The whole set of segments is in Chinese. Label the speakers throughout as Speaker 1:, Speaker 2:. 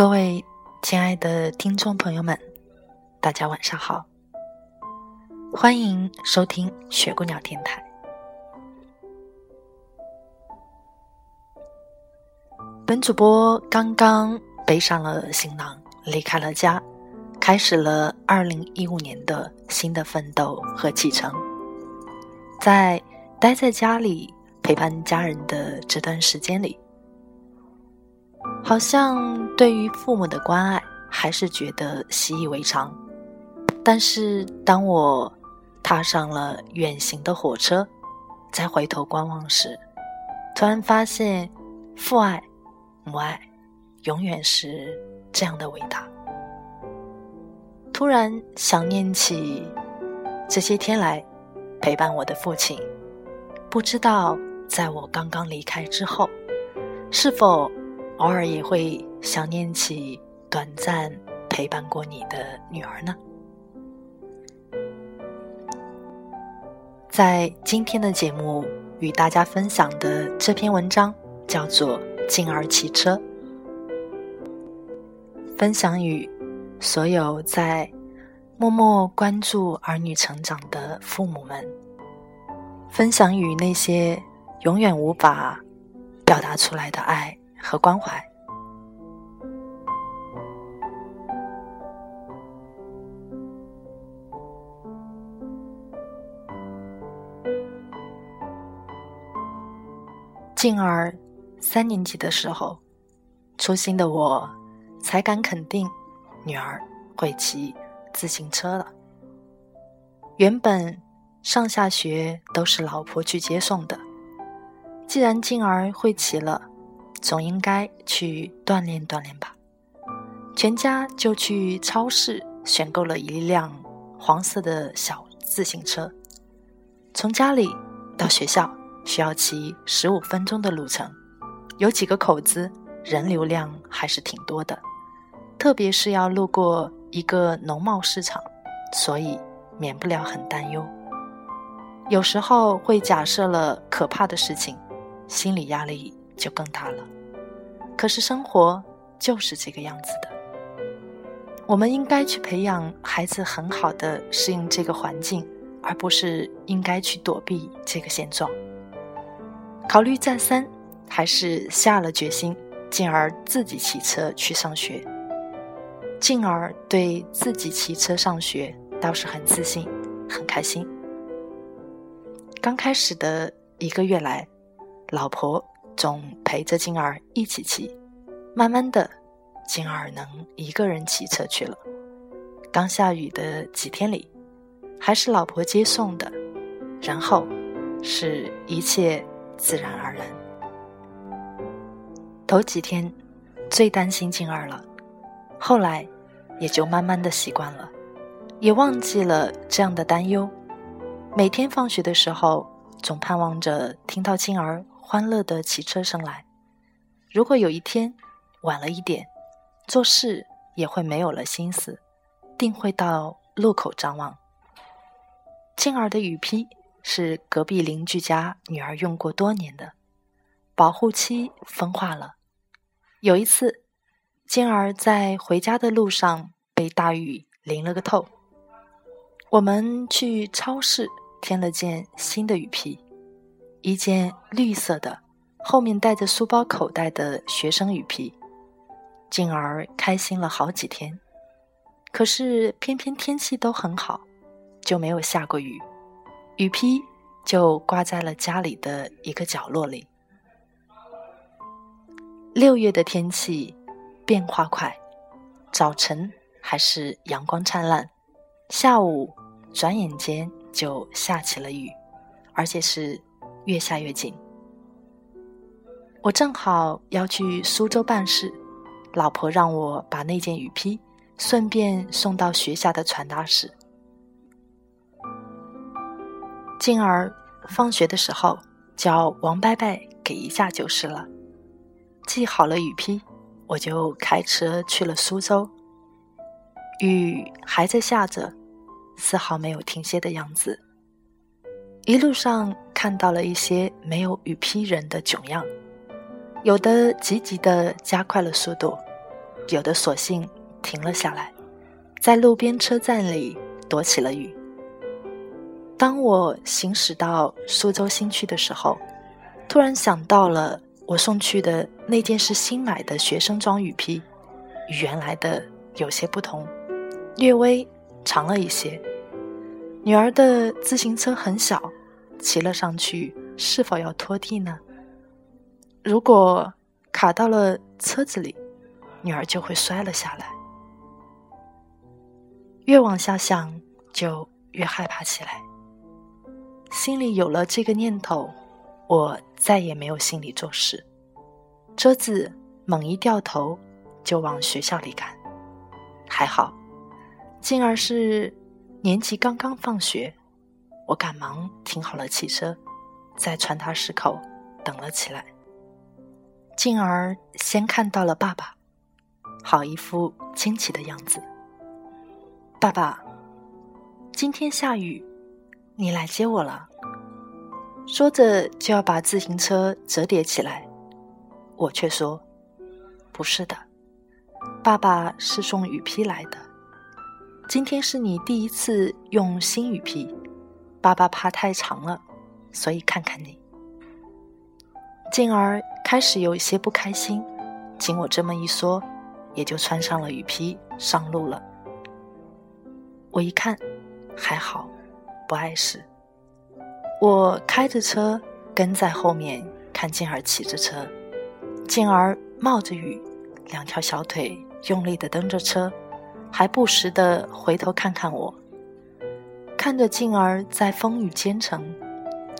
Speaker 1: 各位亲爱的听众朋友们，大家晚上好，欢迎收听雪姑娘电台。本主播刚刚背上了行囊，离开了家，开始了二零一五年的新的奋斗和启程。在待在家里陪伴家人的这段时间里。好像对于父母的关爱还是觉得习以为常，但是当我踏上了远行的火车，再回头观望时，突然发现父爱、母爱永远是这样的伟大。突然想念起这些天来陪伴我的父亲，不知道在我刚刚离开之后，是否。偶尔也会想念起短暂陪伴过你的女儿呢。在今天的节目与大家分享的这篇文章叫做《静儿骑车》，分享与所有在默默关注儿女成长的父母们，分享与那些永远无法表达出来的爱。和关怀。静儿三年级的时候，粗心的我才敢肯定女儿会骑自行车了。原本上下学都是老婆去接送的，既然静儿会骑了。总应该去锻炼锻炼吧。全家就去超市选购了一辆黄色的小自行车。从家里到学校需要骑十五分钟的路程，有几个口子，人流量还是挺多的。特别是要路过一个农贸市场，所以免不了很担忧。有时候会假设了可怕的事情，心理压力。就更大了。可是生活就是这个样子的。我们应该去培养孩子很好的适应这个环境，而不是应该去躲避这个现状。考虑再三，还是下了决心，进而自己骑车去上学。进而对自己骑车上学倒是很自信，很开心。刚开始的一个月来，老婆。总陪着静儿一起骑，慢慢的，静儿能一个人骑车去了。刚下雨的几天里，还是老婆接送的，然后，是一切自然而然。头几天最担心静儿了，后来也就慢慢的习惯了，也忘记了这样的担忧。每天放学的时候，总盼望着听到静儿。欢乐的骑车声来。如果有一天晚了一点，做事也会没有了心思，定会到路口张望。静儿的雨披是隔壁邻居家女儿用过多年的，保护期风化了。有一次，静儿在回家的路上被大雨淋了个透。我们去超市添了件新的雨披。一件绿色的，后面带着书包口袋的学生雨披，进而开心了好几天。可是偏偏天气都很好，就没有下过雨，雨披就挂在了家里的一个角落里。六月的天气变化快，早晨还是阳光灿烂，下午转眼间就下起了雨。而且是越下越紧。我正好要去苏州办事，老婆让我把那件雨披顺便送到学校的传达室。进而放学的时候叫王伯伯给一下就是了。系好了雨披，我就开车去了苏州。雨还在下着，丝毫没有停歇的样子。一路上看到了一些没有雨披人的囧样。有的急急地加快了速度，有的索性停了下来，在路边车站里躲起了雨。当我行驶到苏州新区的时候，突然想到了我送去的那件是新买的学生装雨披，与原来的有些不同，略微长了一些。女儿的自行车很小，骑了上去是否要拖地呢？如果卡到了车子里，女儿就会摔了下来。越往下想，就越害怕起来。心里有了这个念头，我再也没有心理做事。车子猛一掉头，就往学校里赶。还好，静儿是年级刚刚放学，我赶忙停好了汽车，在传达室口等了起来。静儿先看到了爸爸，好一副惊奇的样子。爸爸，今天下雨，你来接我了。说着就要把自行车折叠起来，我却说：“不是的，爸爸是送雨披来的。今天是你第一次用新雨披，爸爸怕太长了，所以看看你。”静儿开始有一些不开心，经我这么一说，也就穿上了雨披上路了。我一看，还好，不碍事。我开着车跟在后面，看静儿骑着车。静儿冒着雨，两条小腿用力的蹬着车，还不时的回头看看我。看着静儿在风雨兼程，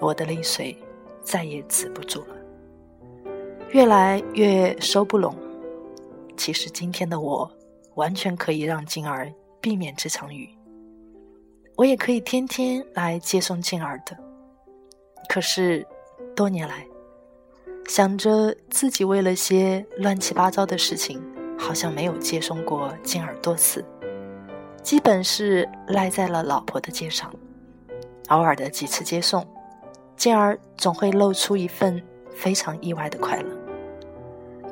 Speaker 1: 我的泪水再也止不住了。越来越收不拢。其实今天的我，完全可以让静儿避免这场雨。我也可以天天来接送静儿的。可是，多年来，想着自己为了些乱七八糟的事情，好像没有接送过静儿多次，基本是赖在了老婆的肩上。偶尔的几次接送，静儿总会露出一份。非常意外的快乐。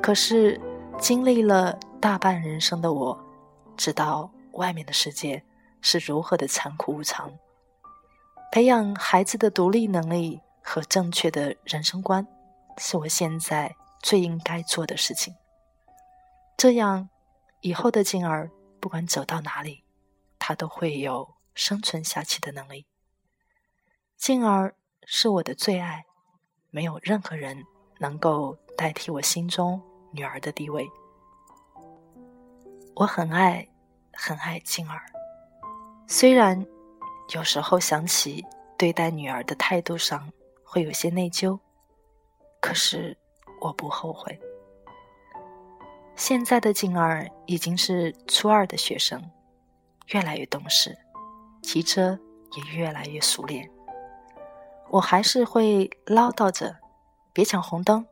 Speaker 1: 可是，经历了大半人生的我，知道外面的世界是如何的残酷无常。培养孩子的独立能力和正确的人生观，是我现在最应该做的事情。这样，以后的静儿不管走到哪里，她都会有生存下去的能力。静儿是我的最爱。没有任何人能够代替我心中女儿的地位。我很爱，很爱静儿。虽然有时候想起对待女儿的态度上会有些内疚，可是我不后悔。现在的静儿已经是初二的学生，越来越懂事，骑车也越来越熟练。我还是会唠叨着，别抢红灯，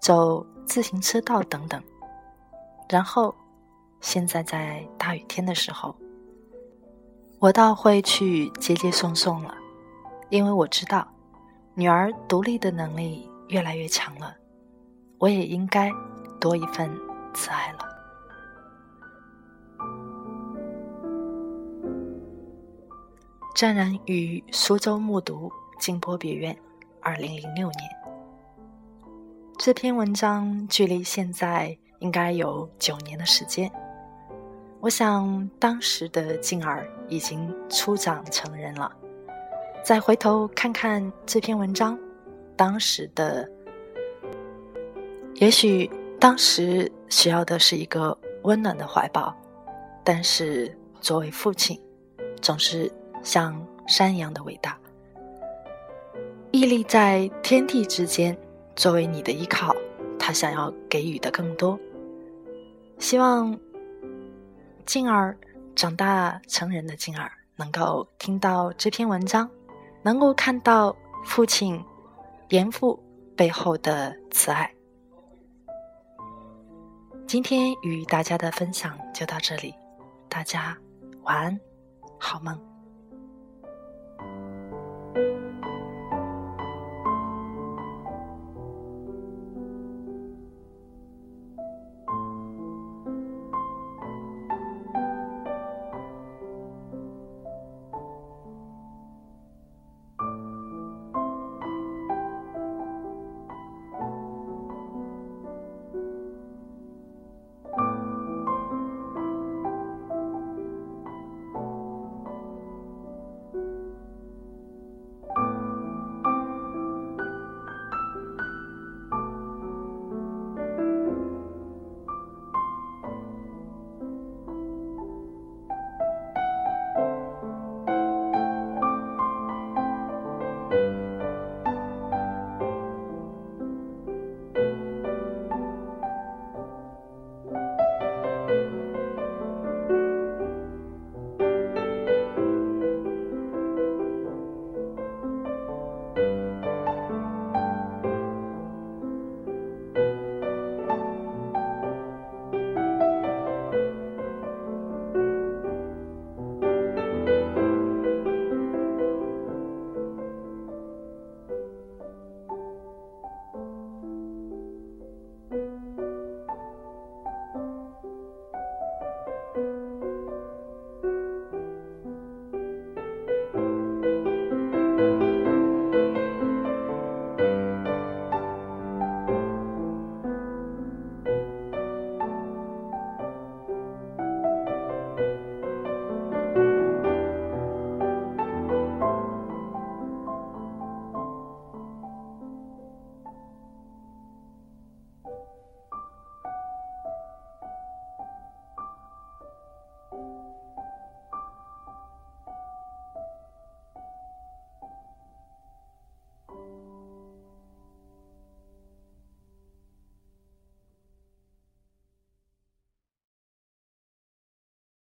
Speaker 1: 走自行车道等等。然后，现在在大雨天的时候，我倒会去接接送送了，因为我知道，女儿独立的能力越来越强了，我也应该多一份慈爱了。湛然于苏州木渎。金波别院，二零零六年。这篇文章距离现在应该有九年的时间。我想当时的静儿已经初长成人了。再回头看看这篇文章，当时的，也许当时需要的是一个温暖的怀抱，但是作为父亲，总是像山一样的伟大。屹立在天地之间，作为你的依靠，他想要给予的更多。希望静儿长大成人的静儿能够听到这篇文章，能够看到父亲严父背后的慈爱。今天与大家的分享就到这里，大家晚安，好梦。